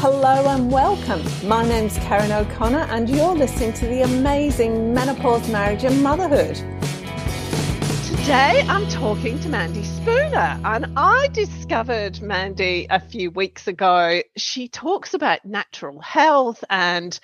Hello and welcome. My name's Karen O'Connor, and you're listening to the amazing Menopause, Marriage and Motherhood. Today I'm talking to Mandy Spooner, and I discovered Mandy a few weeks ago. She talks about natural health, and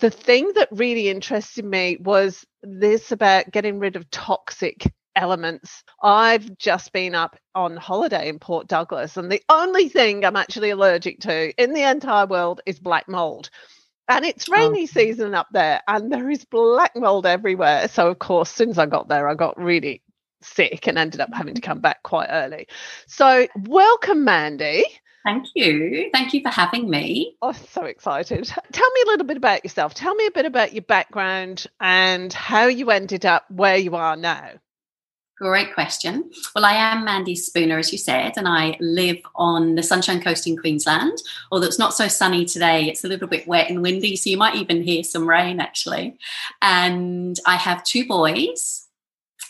the thing that really interested me was this about getting rid of toxic elements. I've just been up on holiday in Port Douglas, and the only thing I'm actually allergic to in the entire world is black mold. And it's oh. rainy oh. season up there, and there is black mold everywhere. So, of course, as soon as I got there, I got really sick and ended up having to come back quite early. So, welcome, Mandy. Thank you. Thank you for having me. I'm oh, so excited. Tell me a little bit about yourself. Tell me a bit about your background and how you ended up where you are now. Great question. Well, I am Mandy Spooner, as you said, and I live on the Sunshine Coast in Queensland. Although it's not so sunny today, it's a little bit wet and windy, so you might even hear some rain actually. And I have two boys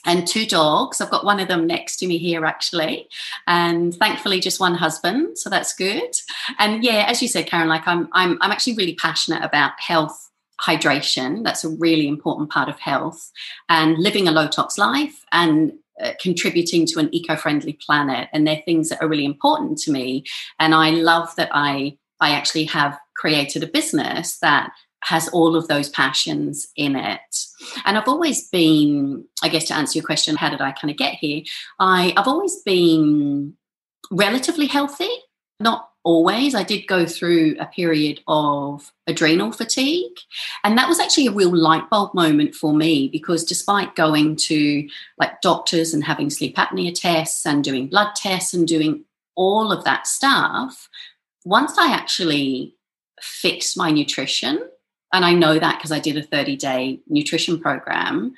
and two dogs. I've got one of them next to me here actually, and thankfully just one husband, so that's good. And yeah, as you said, Karen, like I'm, I'm, I'm actually really passionate about health hydration. That's a really important part of health and living a low tox life and uh, contributing to an eco-friendly planet and they're things that are really important to me and i love that i i actually have created a business that has all of those passions in it and i've always been i guess to answer your question how did i kind of get here i i've always been relatively healthy not always. I did go through a period of adrenal fatigue. And that was actually a real light bulb moment for me because despite going to like doctors and having sleep apnea tests and doing blood tests and doing all of that stuff, once I actually fixed my nutrition, and I know that because I did a 30 day nutrition program,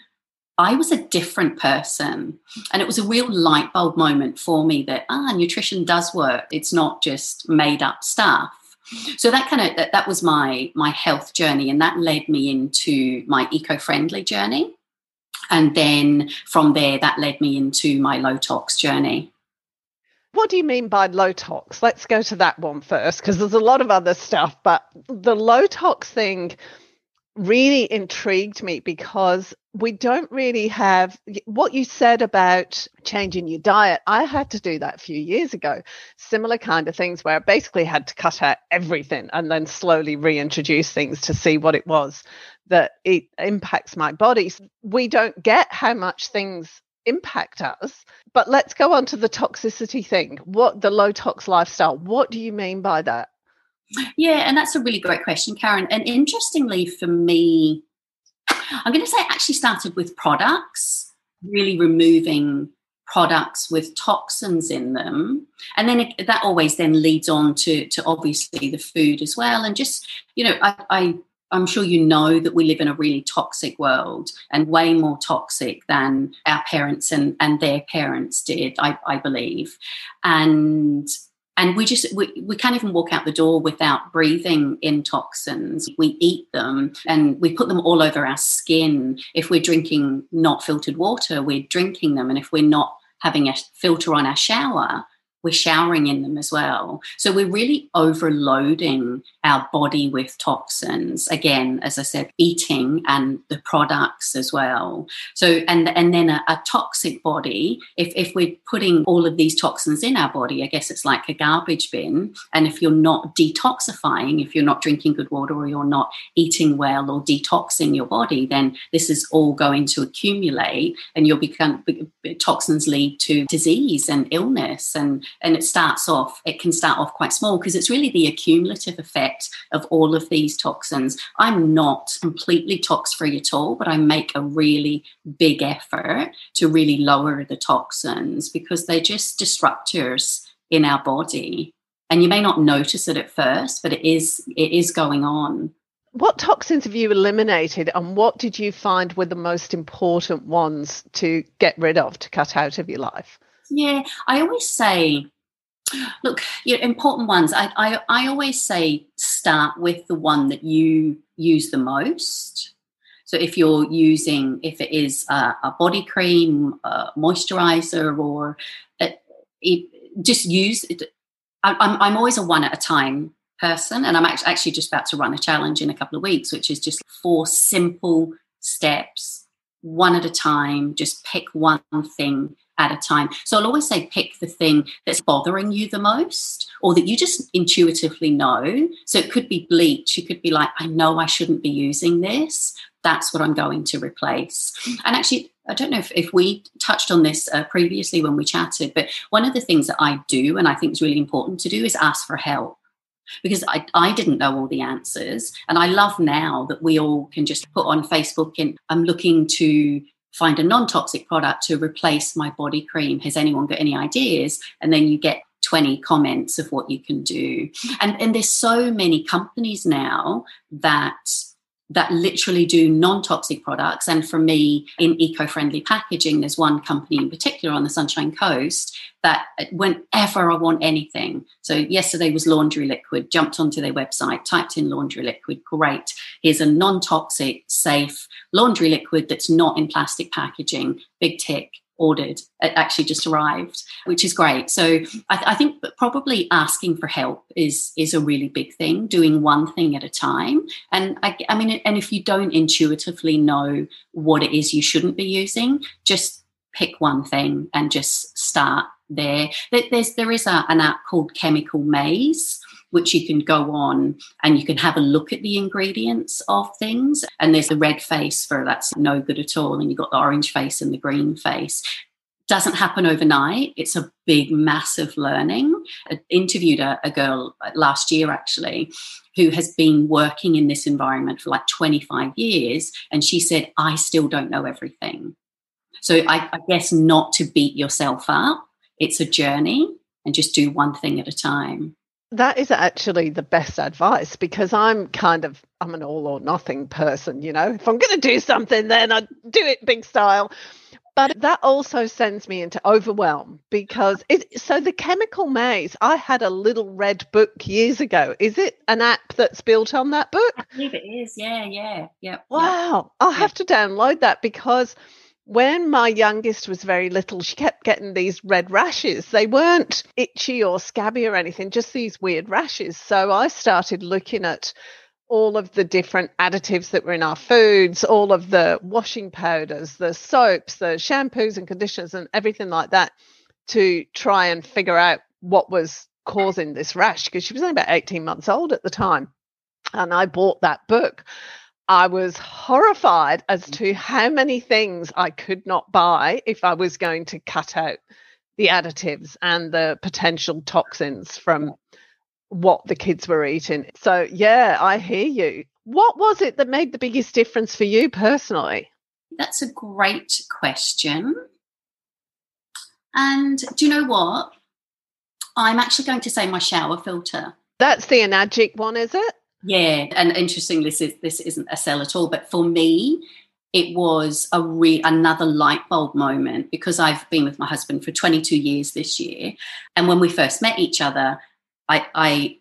I was a different person. And it was a real light bulb moment for me that, ah, nutrition does work. It's not just made up stuff. So that kind of that, that was my my health journey and that led me into my eco-friendly journey. And then from there that led me into my low tox journey. What do you mean by low tox? Let's go to that one first because there's a lot of other stuff, but the low tox thing really intrigued me because we don't really have what you said about changing your diet. I had to do that a few years ago. Similar kind of things where I basically had to cut out everything and then slowly reintroduce things to see what it was that it impacts my body. We don't get how much things impact us. But let's go on to the toxicity thing. What the low tox lifestyle, what do you mean by that? Yeah, and that's a really great question, Karen. And interestingly, for me, I'm going to say it actually started with products, really removing products with toxins in them and then it, that always then leads on to to obviously the food as well and just you know I, I I'm sure you know that we live in a really toxic world and way more toxic than our parents and, and their parents did, I, I believe. And and we just we, we can't even walk out the door without breathing in toxins. We eat them and we put them all over our skin. If we're drinking not filtered water we're drinking them. And if we're not having a filter on our shower we're showering in them as well. So we're really overloading our body with toxins. Again, as I said, eating and the products as well. So and and then a, a, toxic body, if, if we're putting all of these toxins in our body, I guess it's like a garbage bin. And if you're not detoxifying, if you're not drinking good water or you're not eating well or detoxing your body, then this is all going to accumulate and you'll become toxins lead to disease and illness and and it starts off it can start off quite small because it's really the accumulative effect of all of these toxins. I'm not completely tox free at all but i make a really big effort to really lower the toxins because they're just disruptors in our body. And you may not notice it at first but it is it is going on. What toxins have you eliminated and what did you find were the most important ones to get rid of to cut out of your life yeah, I always say, look, you know, important ones. I, I, I always say start with the one that you use the most. So if you're using, if it is a, a body cream, a moisturizer, or it, it, just use it. I'm, I'm always a one at a time person. And I'm actually just about to run a challenge in a couple of weeks, which is just four simple steps, one at a time. Just pick one thing at a time. So I'll always say pick the thing that's bothering you the most or that you just intuitively know. So it could be bleach. You could be like, I know I shouldn't be using this. That's what I'm going to replace. And actually, I don't know if, if we touched on this uh, previously when we chatted, but one of the things that I do and I think is really important to do is ask for help because I, I didn't know all the answers. And I love now that we all can just put on Facebook and I'm looking to find a non toxic product to replace my body cream. Has anyone got any ideas? And then you get 20 comments of what you can do. And, and there's so many companies now that that literally do non-toxic products. And for me in eco-friendly packaging there's one company in particular on the sunshine coast that whenever i want anything so yesterday was laundry liquid jumped onto their website typed in laundry liquid great. Here's a non-toxic safe laundry liquid that's not in plastic packaging. Big tick ordered it actually just arrived which is great. So I, I, think probably asking for help is is a really big thing doing one thing at a time. And I, I mean and if you don't intuitively know what it is you shouldn't be using just pick one thing and just start there there's there is a, an app called chemical maze which you can go on and you can have a look at the ingredients of things. And there's the red face for that's no good at all. And you've got the orange face and the green face doesn't happen overnight. It's a big, massive learning. I interviewed a, a, girl last year actually who has been working in this environment for like 25 years. And she said, I still don't know everything. So I, I guess not to beat yourself up. It's a journey and just do one thing at a time. That is actually the best advice because I'm kind of I'm an all or nothing person, you know. If I'm going to do something, then I do it big style. But that also sends me into overwhelm because it. So the chemical maze, I had a little red book years ago. Is it an app that's built on that book? I believe it is. Yeah, yeah, yeah. Wow, I'll have to download that because when my youngest was very little, she kept getting these red rashes. They weren't itchy or scabby or anything, just these weird rashes. So I started looking at all of the different additives that were in our foods, all of the washing powders, the soaps, the shampoos and conditioners, and everything like that to try and figure out what was causing this rash because she was only about 18 months old at the time. And I bought that book. I was horrified as mm. to how many things I could not buy if I was going to cut out the additives and the potential toxins from what the kids were eating. So, yeah, I hear you. What was it that made the biggest difference for you personally? That's a great question. And do you know what? I'm actually going to say my shower filter. That's the Enagic one, is it? Yeah, and interesting. This is this isn't a sell at all, but for me, it was a re- another light bulb moment because I've been with my husband for 22 years this year, and when we first met each other, I, I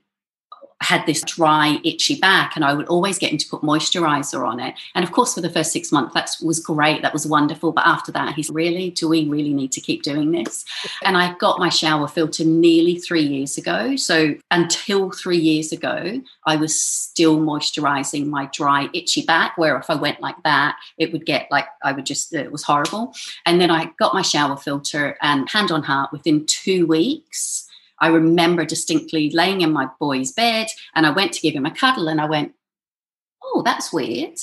had this dry, itchy back, and I would always get him to put moisturizer on it. And of course, for the first six months, that was great. That was wonderful. But after that, he's really, do we really need to keep doing this? And I got my shower filter nearly three years ago. So until three years ago, I was still moisturizing my dry, itchy back, where if I went like that, it would get like, I would just, it was horrible. And then I got my shower filter, and hand on heart, within two weeks, I remember distinctly laying in my boy's bed and I went to give him a cuddle and I went, Oh, that's weird.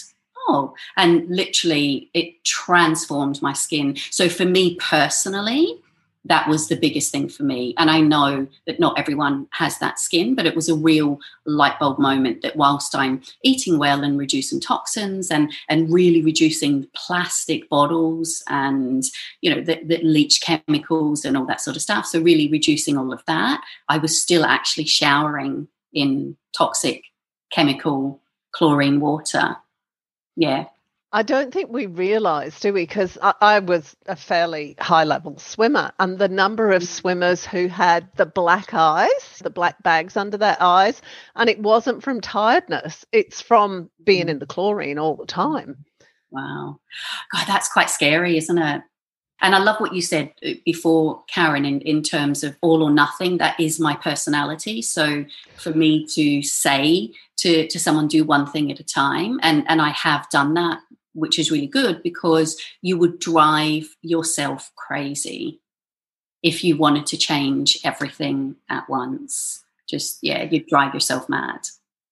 Oh, and literally it transformed my skin. So for me personally, that was the biggest thing for me. And I know that not everyone has that skin, but it was a real light bulb moment that whilst I'm eating well and reducing toxins and and really reducing plastic bottles and you know that leach chemicals and all that sort of stuff, so really reducing all of that, I was still actually showering in toxic chemical chlorine water. Yeah, I don't think we realise, do we? Because I, I, was a fairly high level swimmer, and the number of swimmers who had the black eyes, the black bags under their eyes, and it wasn't from tiredness, it's from being in the chlorine all the time. Wow. God, that's quite scary, isn't it? And I love what you said uh, before, Karen, in, in terms of all or nothing. That is my personality. So for me to say to, to someone, do one thing at a time, and, and I have done that, which is really good because you would drive yourself crazy if you wanted to change everything at once. Just, yeah, you'd drive yourself mad.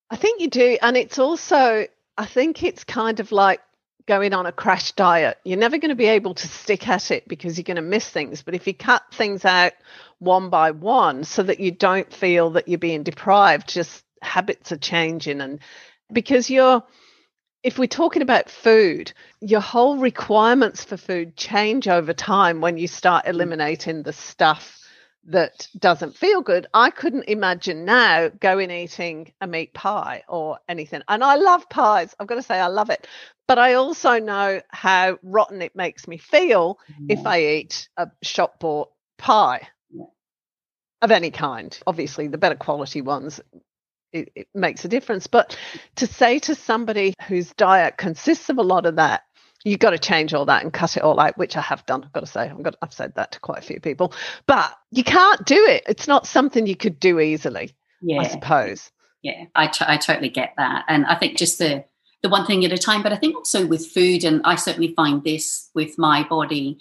I think you do. And it's also, I think it's kind of like going on a crash diet. You're never going to be able to stick at it because you're going to miss things. But if you cut things out one by one so that you don't feel that you're being deprived, just habits are changing. And because you're, if we're talking about food, your whole requirements for food change over time when you start mm. eliminating the stuff that doesn't feel good. I couldn't imagine now going eating a meat pie or anything. And I love pies. I've got to say, I love it. But I also know how rotten it makes me feel if I eat a shop bought pie of any kind. Obviously, the better quality ones. It, it makes a difference. But to say to somebody whose diet consists of a lot of that, you've got to change all that and cut it all out, which I have done. I've got to say, I've, got, I've said that to quite a few people, but you can't do it. It's not something you could do easily. Yeah. I suppose. Yeah, I, t- I totally get that, and I think just the the one thing at a time. But I think also with food, and I certainly find this with my body.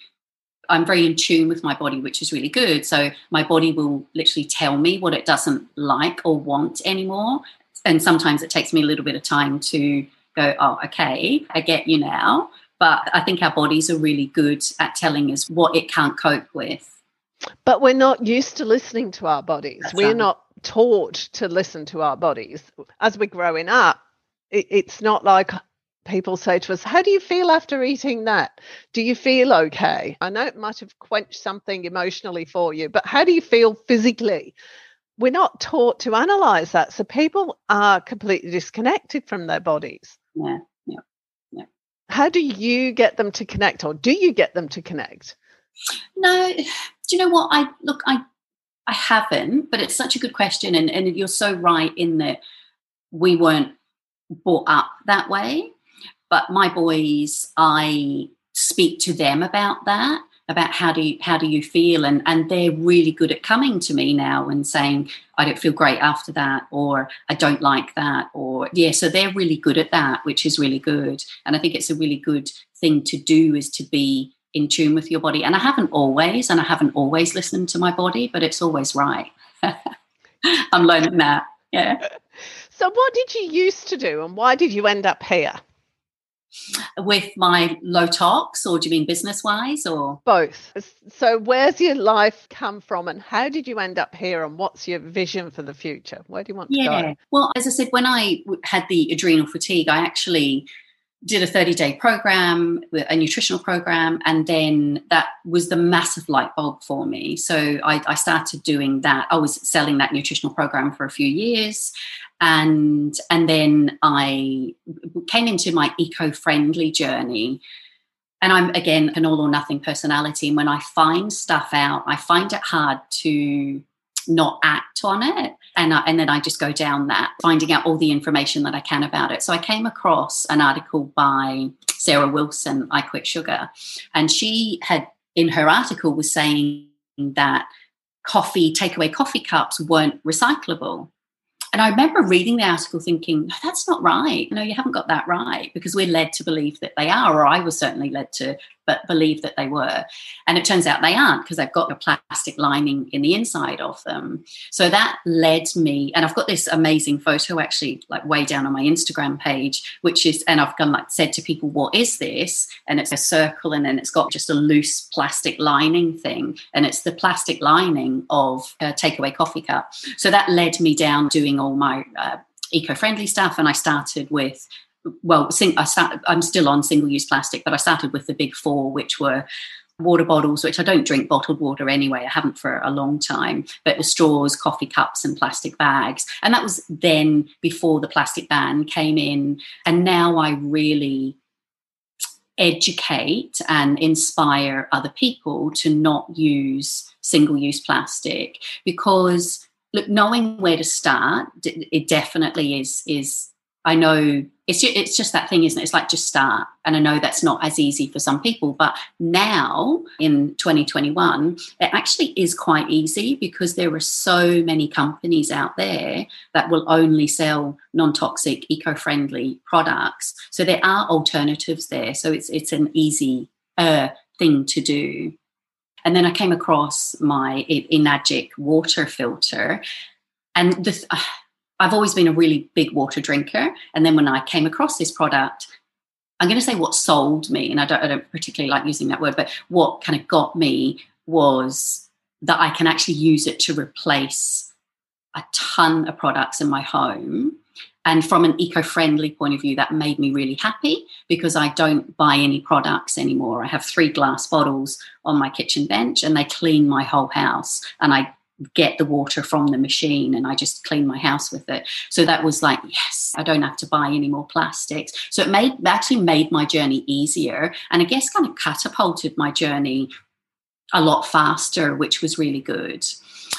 I'm very in tune with my body, which is really good. So my body will literally tell me what it doesn't like or want anymore. And sometimes it takes me a little bit of time to go, oh, okay, I get you now. But I think our bodies are really good at telling us what it can't cope with. But we're not used to listening to our bodies. That's we're right. not taught to listen to our bodies. As we're growing up, it's not like people say to us, How do you feel after eating that? Do you feel okay? I know it might have quenched something emotionally for you, but how do you feel physically? We're not taught to analyze that. So people are completely disconnected from their bodies. Yeah how do you get them to connect or do you get them to connect no do you know what i look i i haven't but it's such a good question and, and you're so right in that we weren't brought up that way but my boys i speak to them about that about how do you how do you feel? And and they're really good at coming to me now and saying i don't feel great after that or i don't like that or yeah so they're really good at that which is really good. And i think it's a really good thing to do is to be in tune with your body. And i haven't always and i haven't always listened to my body but it's always right. I'm learning that yeah. So what did you used to do and why did you end up here with my low tox or do you mean business wise or? Both. So where's your life come from and how did you end up here and what's your vision for the future? Where do you want to yeah. go well as i said when i had the adrenal fatigue i actually did a 30 day program, a nutritional program, and then that was the massive light bulb for me. So I, I, started doing that. I was selling that nutritional program for a few years, and and then I came into my eco friendly journey. And I'm again an all or nothing personality. And when I find stuff out, I find it hard to not act on it. And, I, and then I just go down that, finding out all the information that I can about it. So I came across an article by Sarah Wilson, I Quit Sugar. And she had, in her article, was saying that coffee, takeaway coffee cups weren't recyclable. And I remember reading the article thinking, that's not right. No, you haven't got that right because we're led to believe that they are, or I was certainly led to but believe that they were. And it turns out they aren't because they've got a plastic lining in the inside of them. So that led me, and I've got this amazing photo actually, like way down on my Instagram page, which is, and I've gone like said to people, what is this? And it's a circle and then it's got just a loose plastic lining thing. And it's the plastic lining of a takeaway coffee cup. So that led me down doing all my uh, eco-friendly stuff and i started with well, I start, I'm still on single use plastic, but I started with the big four, which were water bottles, which I don't drink bottled water anyway. I haven't for a long time, but the straws, coffee cups, and plastic bags. And that was then before the plastic ban came in. And now I really educate and inspire other people to not use single use plastic because look knowing where to start it definitely is is I know it's just, it's just that thing, isn't it? It's like just start. And I know that's not as easy for some people, but now in 2021, it actually is quite easy because there are so many companies out there that will only sell non-toxic, eco-friendly products. So there are alternatives there. So it's it's an easy uh, thing to do. And then I came across my Enagic water filter, and the. Uh, I've always been a really big water drinker. And then when I came across this product, I'm going to say what sold me, and I don't, I don't particularly like using that word, but what kind of got me was that I can actually use it to replace a ton of products in my home. And from an eco friendly point of view, that made me really happy because I don't buy any products anymore. I have three glass bottles on my kitchen bench and they clean my whole house. And I get the water from the machine and I just clean my house with it. So that was like, yes, I don't have to buy any more plastics. So it made actually made my journey easier and I guess kind of catapulted my journey a lot faster, which was really good.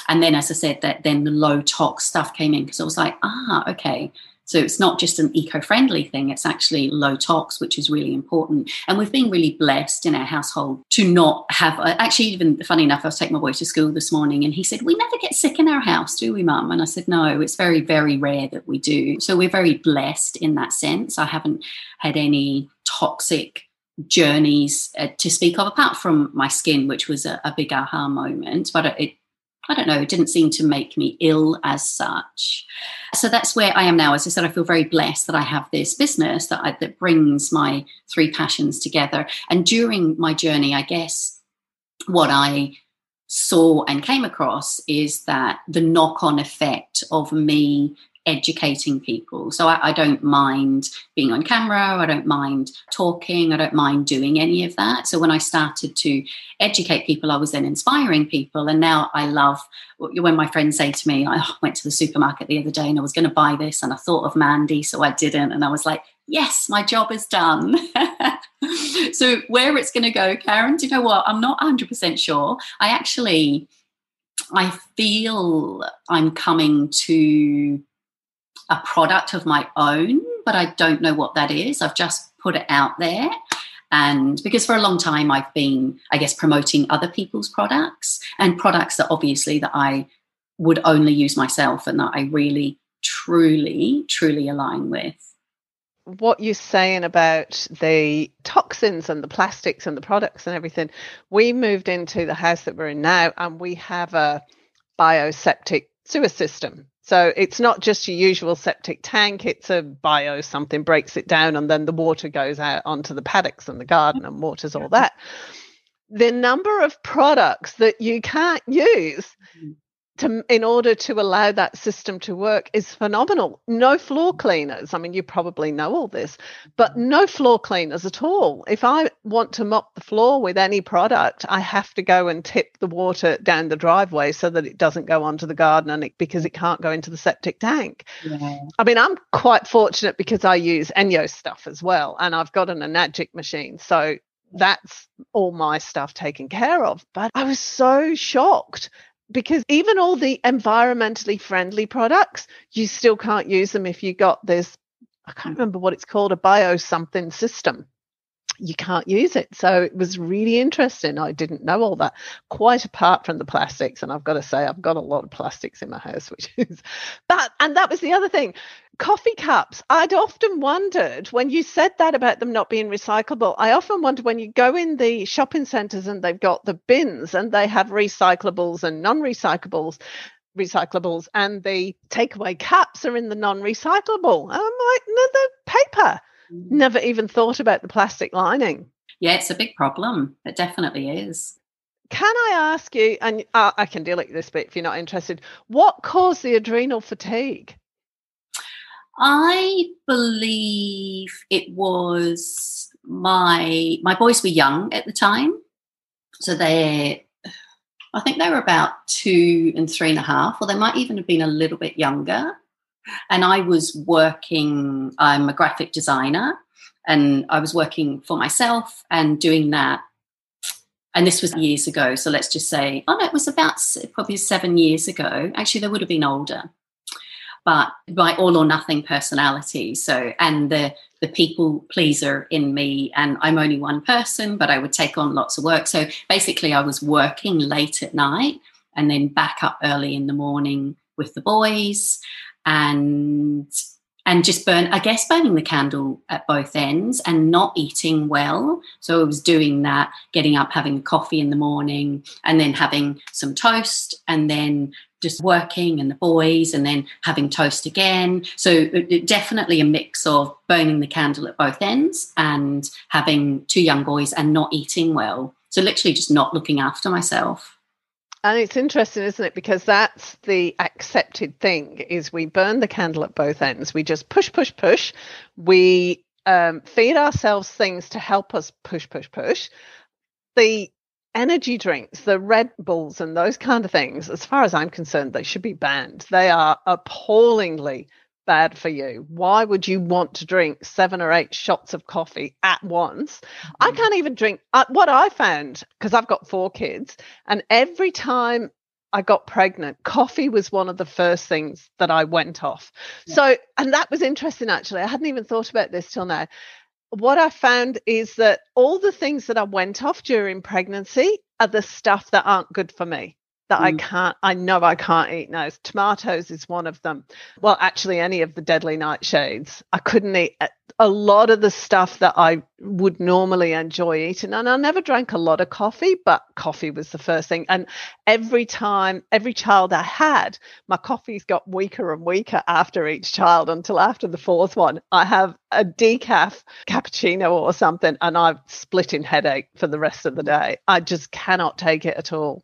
And then, as I said, that then the low tox stuff came in because I was like, ah, okay, so it's not just an eco friendly thing, it's actually low tox, which is really important. And we've been really blessed in our household to not have, uh, actually, even funny enough, I was taking my boy to school this morning and he said, We never get sick in our house, do we, mum? And I said, No, it's very, very rare that we do. So we're very blessed in that sense. I haven't had any toxic journeys uh, to speak of apart from my skin which was a, a big aha moment but it I don't know, it didn't seem to make me ill as such. So that's where I am now. As I said, I feel very blessed that I have this business that, I, that brings my three passions together. And during my journey, I guess what I saw and came across is that the knock on effect of me educating people. So I, I, don't mind being on camera, I don't mind talking, I don't mind doing any of that. So when I started to educate people, I was then inspiring people. And now I love when my friends say to me, I went to the supermarket the other day and I was going to buy this and I thought of Mandy, so I didn't. And I was like, yes, my job is done. so where it's going to go, Karen, do you know what? I'm not 100% sure. I actually. I feel I'm coming to a product of my own, but I don't know what that is. I've just put it out there. And because for a long time I've been, I guess, promoting other people's products and products that obviously that I would only use myself and that I really, truly, truly align with. What you're saying about the toxins and the plastics and the products and everything, we moved into the house that we're in now and we have a bioseptic sewer system. So it's not just your usual septic tank, it's a bio something breaks it down and then the water goes out onto the paddocks and the garden and waters all that. The number of products that you can't use mm-hmm to in order to allow that system to work is phenomenal. No floor cleaners. I mean, you probably know all this, but no floor cleaners at all. If I want to mop the floor with any product, I have to go and tip the water down the driveway so that it doesn't go onto the garden and it, because it can't go into the septic tank. Yeah. I mean, I'm quite fortunate because I use Enjo stuff as well, and I've got an Enagic machine, so that's all my stuff taken care of. But I was so shocked because even all the environmentally friendly products, you still can't use them if you got this. I can't remember what it's called, a bio something system. You can't use it. So it was really interesting. I didn't know all that, quite apart from the plastics. And I've got to say, I've got a lot of plastics in my house, which is, but, and that was the other thing coffee cups. I'd often wondered when you said that about them not being recyclable. I often wonder when you go in the shopping centres and they've got the bins and they have recyclables and non-recyclables, recyclables, and the takeaway cups are in the non-recyclable. I'm like, no, the paper. Mm. Never even thought about the plastic lining. Yeah, it's a big problem. It definitely is. Can I ask you, and uh, I can delete this bit if you're not interested, what caused the adrenal fatigue? I believe it was my my boys were young at the time, so they I think they were about two and three and a half, or they might even have been a little bit younger. And I was working. I'm a graphic designer, and I was working for myself and doing that. And this was years ago, so let's just say, oh no, it was about probably seven years ago. Actually, they would have been older but my all or nothing personality. So, and the the people pleaser in me, and I'm only one person, but I would take on lots of work. So basically, I was working late at night and then back up early in the morning with the boys, and and just burn, I guess, burning the candle at both ends and not eating well. So I was doing that, getting up, having coffee in the morning, and then having some toast, and then just working and the boys, and then having toast again. So it, definitely a mix of burning the candle at both ends and having two young boys and not eating well. So literally just not looking after myself. And it's interesting, isn't it? Because that's the accepted thing is we burn the candle at both ends. We just push, push, push. We um, feed ourselves things to help us push, push, push. The energy drinks, the Red Bulls and those kind of things, as far as I'm concerned, they should be banned. They are appallingly bad for you. Why would you want to drink seven or eight shots of coffee at once? Mm-hmm. I can't even drink. Uh, what I found, because I've got four kids, and every time I got pregnant, coffee was one of the first things that I went off. Yeah. So, and that was interesting actually. I hadn't even thought about this till now. What I found is that all the things that I went off during pregnancy are the stuff that aren't good for me that mm. I can't, I know I can't eat those. Tomatoes is one of them. Well, actually, any of the deadly nightshades. I couldn't eat a lot of the stuff that I would normally enjoy eating. And I never drank a lot of coffee, but coffee was the first thing. And every time, every child I had, my coffees got weaker and weaker after each child until after the fourth one. I have a decaf cappuccino or something, and I've splitting headache for the rest of the day. I just cannot take it at all.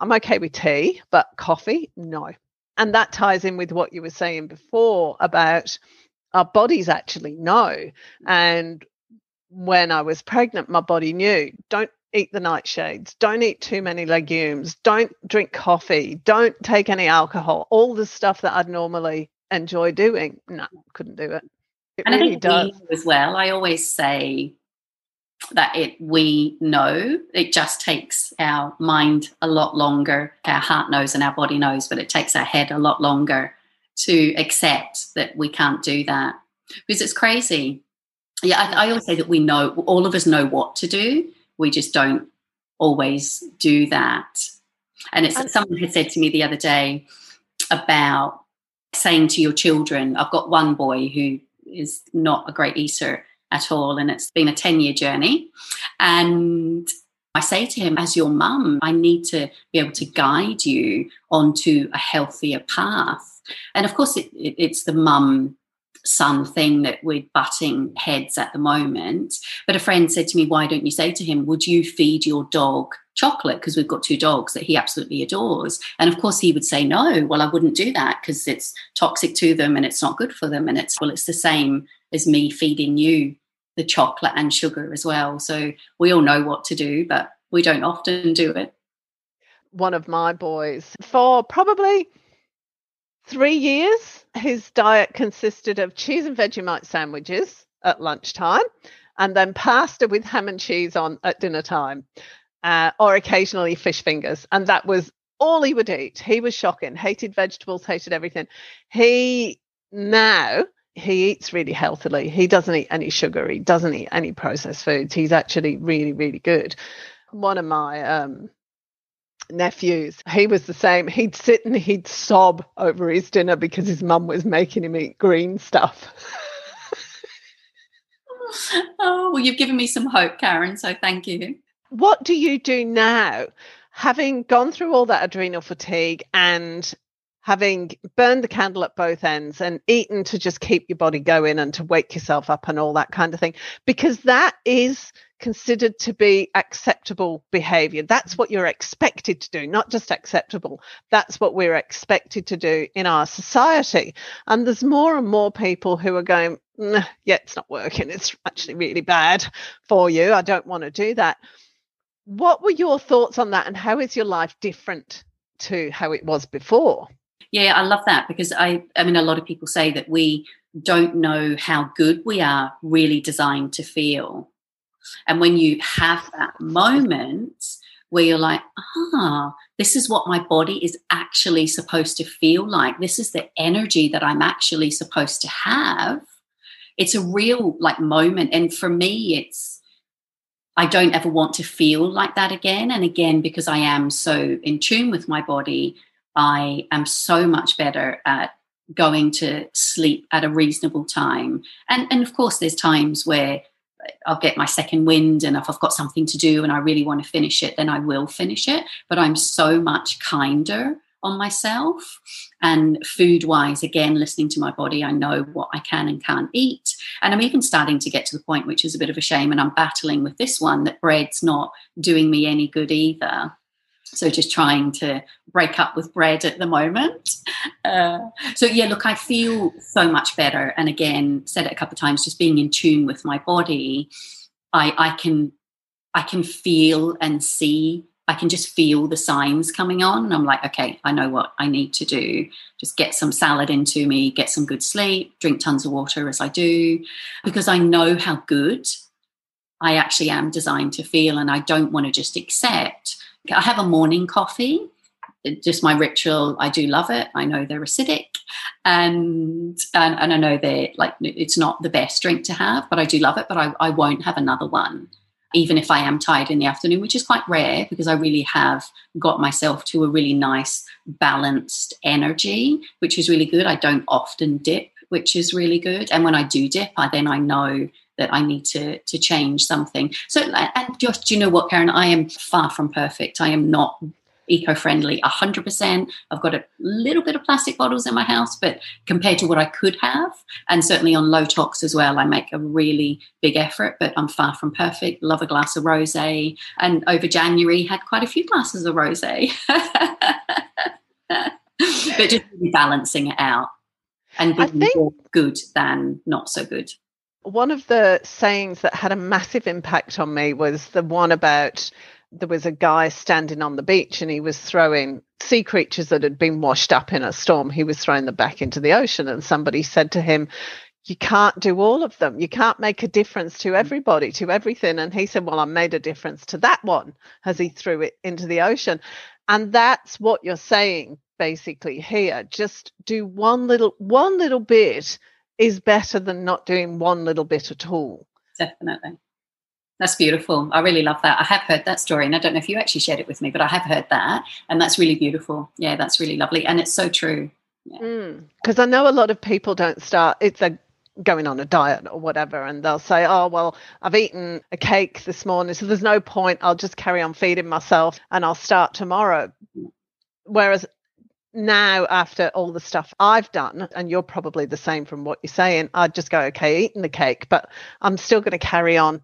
I'm okay with tea, but coffee, no. And that ties in with what you were saying before about our bodies actually know. And when I was pregnant, my body knew don't eat the nightshades, don't eat too many legumes, don't drink coffee, don't take any alcohol, all the stuff that I'd normally enjoy doing. No, couldn't do it. It and really I think does. as well. I always say that it we know. It just takes our mind a lot longer. Our heart knows and our body knows but it takes our head a lot longer to accept that we can't do that. Because it's crazy. Yeah I, I always say that we know all of us know what to do. We just don't always do that. And it's and, someone had said to me the other day about saying to your children i've got one boy who is not a great eater at all. And it's been a 10 year journey. And I say to him, as your mum, I need to be able to guide you onto a healthier path. And of course, it, it, it's the mum son thing that we're butting heads at the moment. But a friend said to me, Why don't you say to him, Would you feed your dog chocolate? Because we've got two dogs that he absolutely adores. And of course, he would say, No, well, I wouldn't do that because it's toxic to them and it's not good for them. And it's, well, it's the same as me feeding you the chocolate and sugar as well. So we all know what to do, but we don't often do it. One of my boys, for probably three years, his diet consisted of cheese and Vegemite sandwiches at lunchtime and then pasta with ham and cheese on at dinner time, uh, or occasionally fish fingers. And that was all he would eat. He was shocking, hated vegetables, hated everything. He now he eats really healthily. He doesn't eat any sugar. He doesn't eat any processed foods. He's actually really, really good. One of my um, nephews, he was the same. He'd sit and he'd sob over his dinner because his mum was making him eat green stuff. oh, well, you've given me some hope, Karen. So thank you. What do you do now? Having gone through all that adrenal fatigue and having burned the candle at both ends and eaten to just keep your body going and to wake yourself up and all that kind of thing, because that is considered to be acceptable behavior. That's what you're expected to do, not just acceptable. That's what we're expected to do in our society. And there's more and more people who are going, yeah, it's not working. It's actually really bad for you. I don't want to do that. What were your thoughts on that? And how is your life different to how it was before? Yeah, I love that because I, I mean, a lot of people say that we don't know how good we are really designed to feel. And when you have that moment where you're like, ah, this is what my body is actually supposed to feel like. This is the energy that I'm actually supposed to have. It's a real like moment. And for me, it's, I don't ever want to feel like that again. And again, because I am so in tune with my body, I am so much better at going to sleep at a reasonable time. And, and of course, there's times where I'll get my second wind, and if I've got something to do and I really want to finish it, then I will finish it. But I'm so much kinder on myself. And food wise, again, listening to my body, I know what I can and can't eat. And I'm even starting to get to the point, which is a bit of a shame, and I'm battling with this one that bread's not doing me any good either. So just trying to break up with bread at the moment. Uh, so yeah, look, I feel so much better. And again, said it a couple of times, just being in tune with my body, I, I can I can feel and see. I can just feel the signs coming on, and I'm like, okay, I know what I need to do. Just get some salad into me, get some good sleep, drink tons of water as I do, because I know how good I actually am designed to feel, and I don't want to just accept I have a morning coffee. Just my ritual. I do love it. I know they're acidic, and and, and I know they're like it's not the best drink to have, but I do love it. But I, I won't have another one, even if I am tired in the afternoon, which is quite rare because I really have got myself to a really nice balanced energy, which is really good. I don't often dip, which is really good. And when I do dip, I then I know that I need to to change something. So, and just do you know what, Karen? I am far from perfect. I am not eco-friendly 100% i've got a little bit of plastic bottles in my house but compared to what i could have and certainly on low tox as well i make a really big effort but i'm far from perfect love a glass of rosé and over january had quite a few glasses of rosé but just really balancing it out and being think, more good than not so good one of the sayings that had a massive impact on me was the one about there was a guy standing on the beach and he was throwing sea creatures that had been washed up in a storm. He was throwing them back into the ocean, and somebody said to him, You can't do all of them. You can't make a difference to everybody, to everything. And he said, Well, I made a difference to that one as he threw it into the ocean. And that's what you're saying basically here. Just do one little one little bit is better than not doing one little bit at all. Definitely. That's beautiful. I really love that. I have heard that story, and I don't know if you actually shared it with me, but I have heard that, and that's really beautiful. Yeah, that's really lovely, and it's so true. Because yeah. mm. I know a lot of people don't start. It's a going on a diet or whatever, and they'll say, "Oh, well, I've eaten a cake this morning, so there's no point. I'll just carry on feeding myself, and I'll start tomorrow." Whereas now after all the stuff I've done, and you're probably the same from what you're saying, I'd just go, okay, eating the cake, but I'm still going to carry on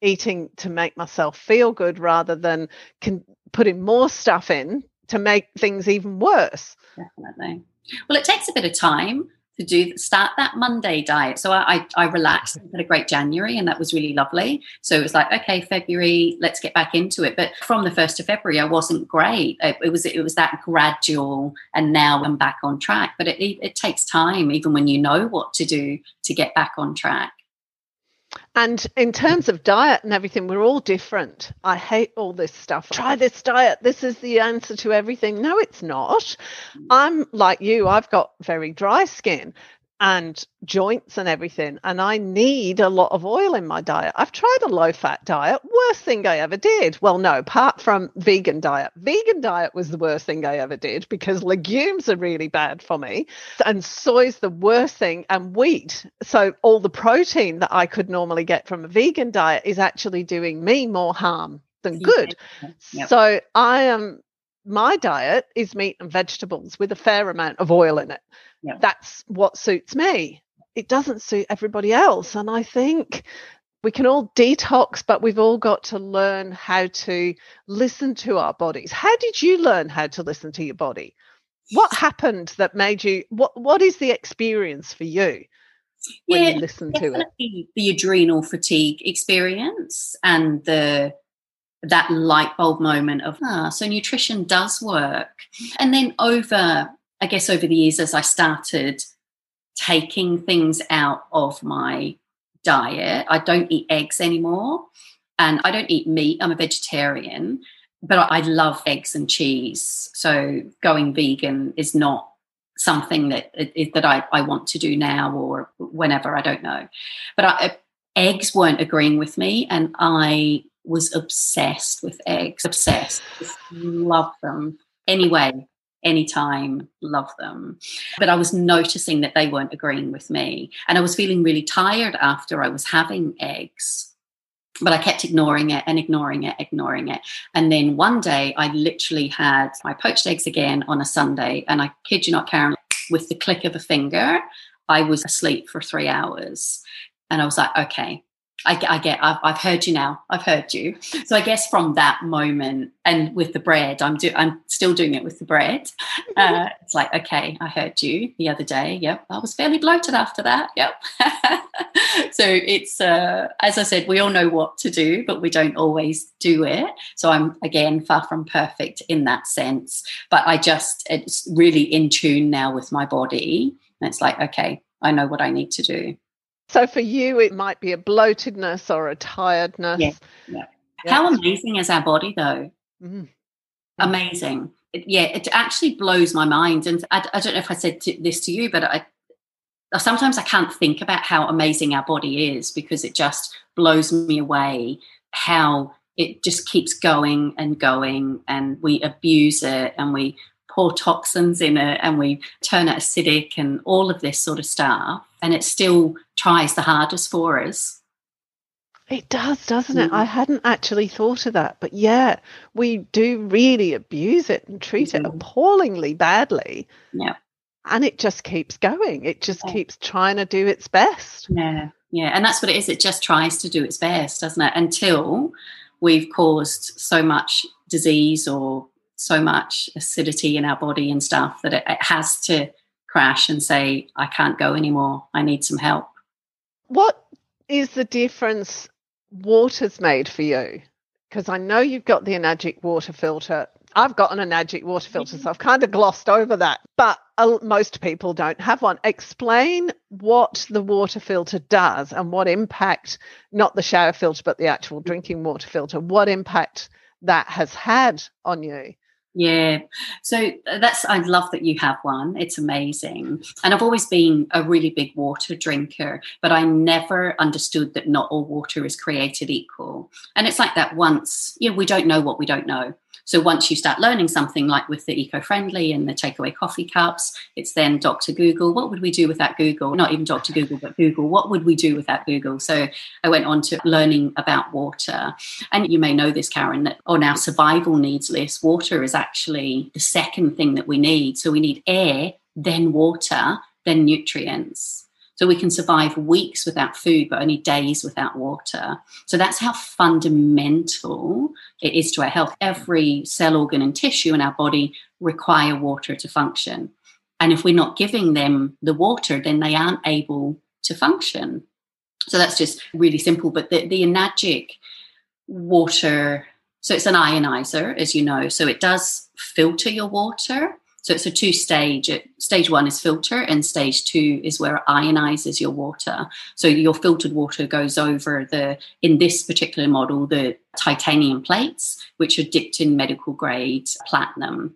eating to make myself feel good rather than con- putting more stuff in to make things even worse. Definitely. Well, it takes a bit of time to do start that Monday diet. So I, I, I relaxed and had a great January, and that was really lovely. So it was like, okay, February, let's get back into it. But from the first of February, I wasn't great. It, it was it was that gradual, and now I'm back on track. But it, it, it takes time, even when you know what to do to get back on track. And in terms of diet and everything, we're all different. I hate all this stuff. Try this diet. This is the answer to everything. No, it's not. I'm like you, I've got very dry skin and joints and everything. And I need a lot of oil in my diet. I've tried a low fat diet. Worst thing I ever did. Well, no, apart from vegan diet. Vegan diet was the worst thing I ever did because legumes are really bad for me. And soy's the worst thing and wheat. So all the protein that I could normally get from a vegan diet is actually doing me more harm than good. Yep. So I am my diet is meat and vegetables with a fair amount of oil in it. Yeah. That's what suits me. It doesn't suit everybody else. And I think we can all detox, but we've all got to learn how to listen to our bodies. How did you learn how to listen to your body? What happened that made you what what is the experience for you? when yeah, you listen to it the adrenal fatigue experience and the that light bulb moment of ah so nutrition does work and then over I guess over the years, as I started taking things out of my diet, I don't eat eggs anymore and I don't eat meat. I'm a vegetarian. but I love eggs and cheese. So going vegan is not something that that I, I want to do now or whenever. I don't know. But I, eggs weren't agreeing with me, and I was obsessed with eggs. Obsessed. Just love them. Anyway, anytime, love them. But I was noticing that they weren't agreeing with me. And I was feeling really tired after I was having eggs but I kept ignoring it and ignoring it, ignoring it. And then one day I literally had my poached eggs again on a Sunday. And I kid you not, Karen, with the click of a finger, I was asleep for three hours. And I was like, okay, I, I get, I've, I've, heard you now. I've heard you. So I guess from that moment, and with the bread, I'm do, I'm still doing it with the bread. Uh, it's like, okay, I heard you the other day. Yep, I was fairly bloated after that. Yep. so it's, uh, as I said, we all know what to do, but we don't always do it. So I'm again far from perfect in that sense. But I just, it's really in tune now with my body. And it's like, okay, I know what I need to do. So for you, it might be a bloatedness or a tiredness. Yeah. yeah. yeah. How amazing is our body, though? Mm-hmm. Amazing. It, yeah, it actually blows my mind. And I, I don't know if I said to, this to you, but I sometimes I can't think about how amazing our body is because it just blows me away how it just keeps going and going and we abuse it and we pour toxins in it and we turn it acidic and all of this sort of stuff and it still tries the hardest for us. It does, doesn't it? I mm. hadn't actually thought of that. But yeah, we do really abuse it and treat mm-hmm. it appallingly badly. Yeah. And it just keeps going. It just yeah. keeps trying to do its best. Yeah. Yeah. And that's what it is. It just tries to do its best, doesn't it? Until we've caused so much disease or so much acidity in our body and stuff that it, it has to crash and say, I can't go anymore. I need some help. What is the difference water's made for you? Because I know you've got the Enagic water filter. I've got an Enagic water filter, so I've kind of glossed over that. But most people don't have one. Explain what the water filter does and what impact, not the shower filter, but the actual drinking water filter, what impact that has had on you. Yeah. So uh, that's, I love that you have one. It's amazing. And I've always been a really big water drinker, but I never understood that not all water is created equal. And it's like that once, you know, we don't know what we don't know. So once you start learning something like with the eco-friendly and the takeaway coffee cups, it's then Dr. Google. What would we do without Google? Not even Dr. Google, but Google. What would we do without Google? So I went on to learning about water. And you may know this, Karen, that on our survival needs list, water is actually the second thing that we need. So we need air, then water, then nutrients. So we can survive weeks without food, but only days without water. So that's how fundamental it is to our health. Every cell, organ, and tissue in our body require water to function. And if we're not giving them the water, then they aren't able to function. So that's just really simple. But the, the Enagic water, so it's an ionizer, as you know, so it does filter your water. So it's a two stage. Stage one is filter, and stage two is where it ionizes your water. So your filtered water goes over the, in this particular model, the titanium plates, which are dipped in medical grade platinum.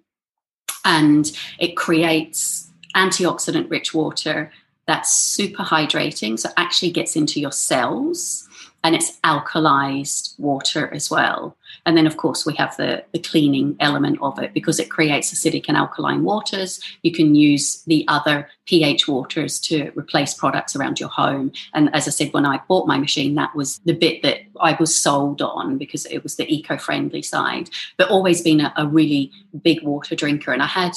And it creates antioxidant rich water that's super hydrating. So actually gets into your cells and it's alkalized water as well. And then, of course, we have the, the cleaning element of it because it creates acidic and alkaline waters. You can use the other pH waters to replace products around your home. And as I said, when I bought my machine, that was the bit that I was sold on because it was the eco friendly side, but always been a, a really big water drinker. And I had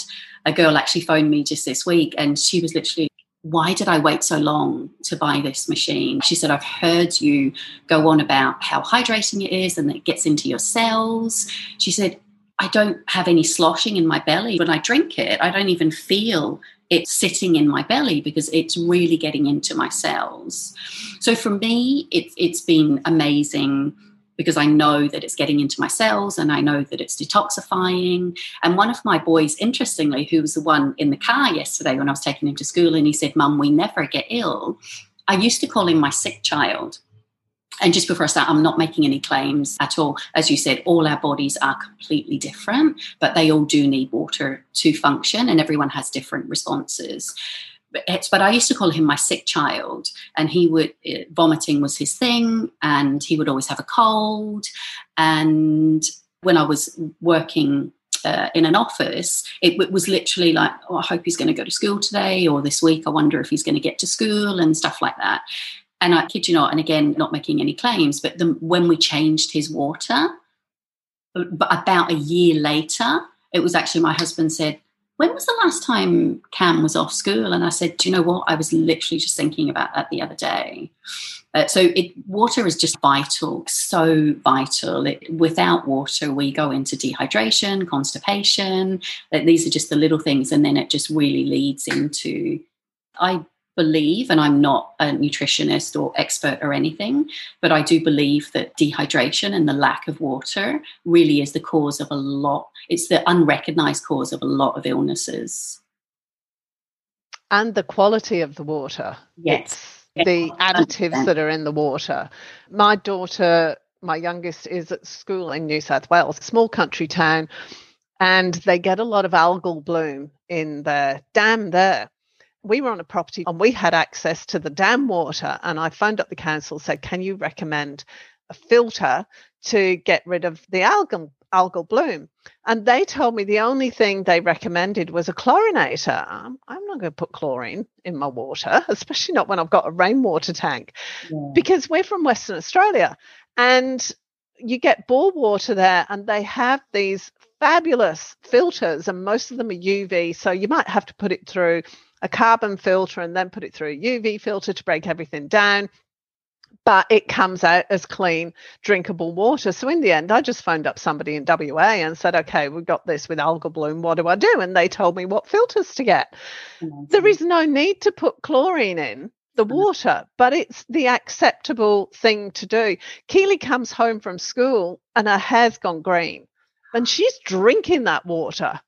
a girl actually phone me just this week and she was literally why did I wait so long to buy this machine? She said, I've heard you go on about how hydrating it is and that it gets into your cells. She said, I don't have any sloshing in my belly. When I drink it, I don't even feel it sitting in my belly because it's really getting into my cells. So for me, it's it's been amazing because I know that it's getting into my cells and I know that it's detoxifying. And one of my boys, interestingly, who was the one in the car yesterday when I was taking him to school, and he said, Mum, we never get ill. I used to call him my sick child. and just before I start, I'm not making any claims at all. As you said, all our bodies are completely different, but they all do need water to function, and everyone has different responses. But, I used to call him my sick child, and he would uh, vomiting was his thing, and he would always have a cold. And when I was working uh, in an office, it, it, was literally like, oh, I hope he's going to go to school today, or this week, I wonder if he's going to get to school, and stuff like that. And I kid you not, and again, not making any claims, but the, when we changed his water, but about a year later, it was actually my husband said, when was the last time Cam was off school? And I said, do you know what? I was literally just thinking about that the other day. Uh, so it, water is just vital, so vital. It, without water, we go into dehydration, constipation. These are just the little things, and then it just really leads into. I believe, and I'm not a nutritionist or expert or anything, but I do believe that dehydration and the lack of water really is the cause of a lot, it's the unrecognized cause of a lot of illnesses. And the quality of the water. Yes. The additives that are in the water. My daughter, my youngest, is at school in New South Wales, small country town, and they get a lot of algal bloom in the dam there we were on a property and we had access to the dam water. And I phoned up the council, said, Can you recommend a filter to get rid of the algal, algal bloom? And they told me the only thing they recommended was a chlorinator. I'm, I'm not going to put chlorine in my water, especially not when I've got a rainwater tank, yeah. because we're from Western Australia. And you get bore water there, and they have these fabulous filters, and most of them are UV. So you might have to put it through a carbon filter and then put it through a UV filter to break everything down. But it comes out as clean, drinkable water. So in the end, I just phoned up somebody in WA and said, okay, we've got this with algal bloom. What do I do? And they told me what filters to get. Mm-hmm. There is no need to put chlorine in the mm-hmm. water, but it's the acceptable thing to do. Keely comes home from school and her hair's gone green and she's drinking that water.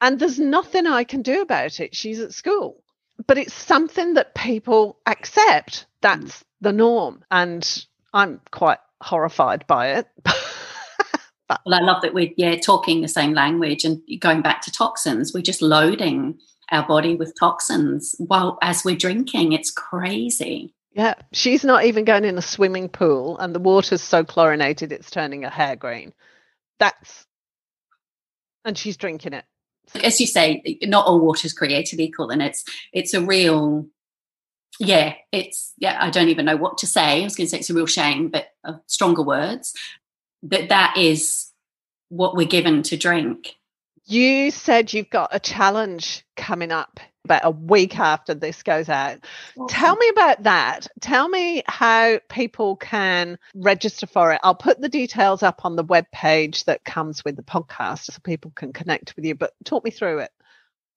And there's nothing I can do about it. She's at school. But it's something that people accept. That's mm. the norm. And I'm quite horrified by it. well, I love that we're yeah talking the same language and going back to toxins. We're just loading our body with toxins while as we're drinking. It's crazy. Yeah, she's not even going in a swimming pool, and the water's so chlorinated it's turning her hair green. That's and she's drinking it as you say, not all water is created equal, and it's it's a real yeah, it's yeah, I don't even know what to say. I was going to say it's a real shame, but uh, stronger words. That that is what we're given to drink. You said you've got a challenge coming up about a week after this goes out. Awesome. Tell me about that. Tell me how people can register for it. I'll put the details up on the web page that comes with the podcast so people can connect with you, but talk me through it.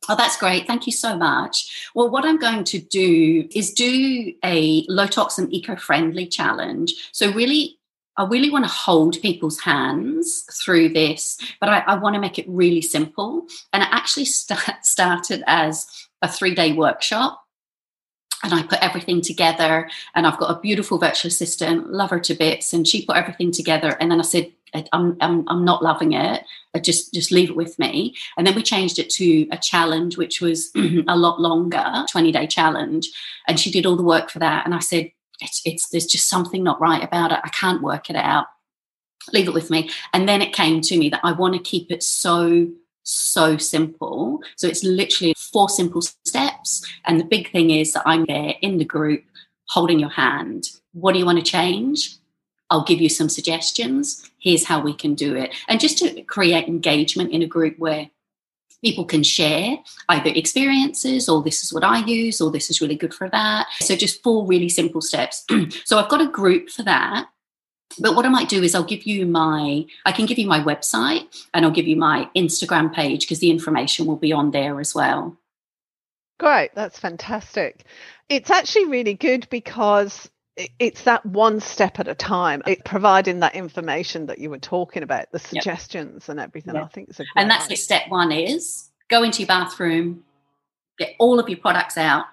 Oh, that's great. Thank you so much. Well, what I'm going to do is do a low toxin eco friendly challenge. So, really, I really want to hold people's hands through this, but I, I want to make it really simple. And it actually start, started as a three day workshop and I put everything together. And I've got a beautiful virtual assistant, love her to bits, and she put everything together. And then I said, I'm, I'm, I'm not loving it. Just just leave it with me. And then we changed it to a challenge, which was a lot longer, 20 day challenge. And she did all the work for that. And I said, it's, it's there's just something not right about it. I can't work it out. Leave it with me. And then it came to me that I want to keep it so so simple. So it's literally four simple steps. And the big thing is that I'm there in the group holding your hand. What do you want to change? I'll give you some suggestions. Here's how we can do it. And just to create engagement in a group where people can share either experiences or this is what I use or this is really good for that. So just four really simple steps. so I've got a group for that. But what I might do is I'll give you my, I can give you my website and I'll give you my Instagram page because the information will be on there as well. Great, that's fantastic. It's actually really good because it's that one step at a time. It providing that information that you were talking about, the suggestions yep. and everything. Yep. I think it's a great and that's what step one is: go into your bathroom, get all of your products out,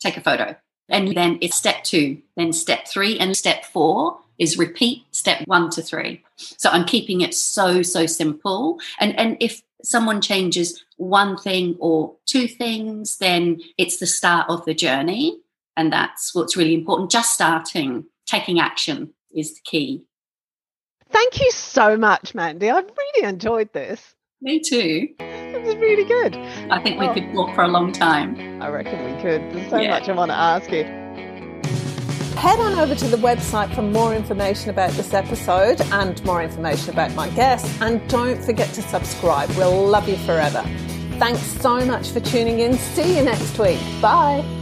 take a photo, And then it's step two, then step three, and step four is repeat step one to three. So I'm keeping it so, so simple. And and if someone changes one thing or two things, then it's the start of the journey. And that's what's really important. Just starting, taking action is the key. Thank you so much, Mandy. I've really enjoyed this. Me too. It was really good. I think we oh. could talk for a long time. I reckon we could. There's so yeah. much I want to ask you. Head on over to the website for more information about this episode and more information about my guests. And don't forget to subscribe. We'll love you forever. Thanks so much for tuning in. See you next week. Bye.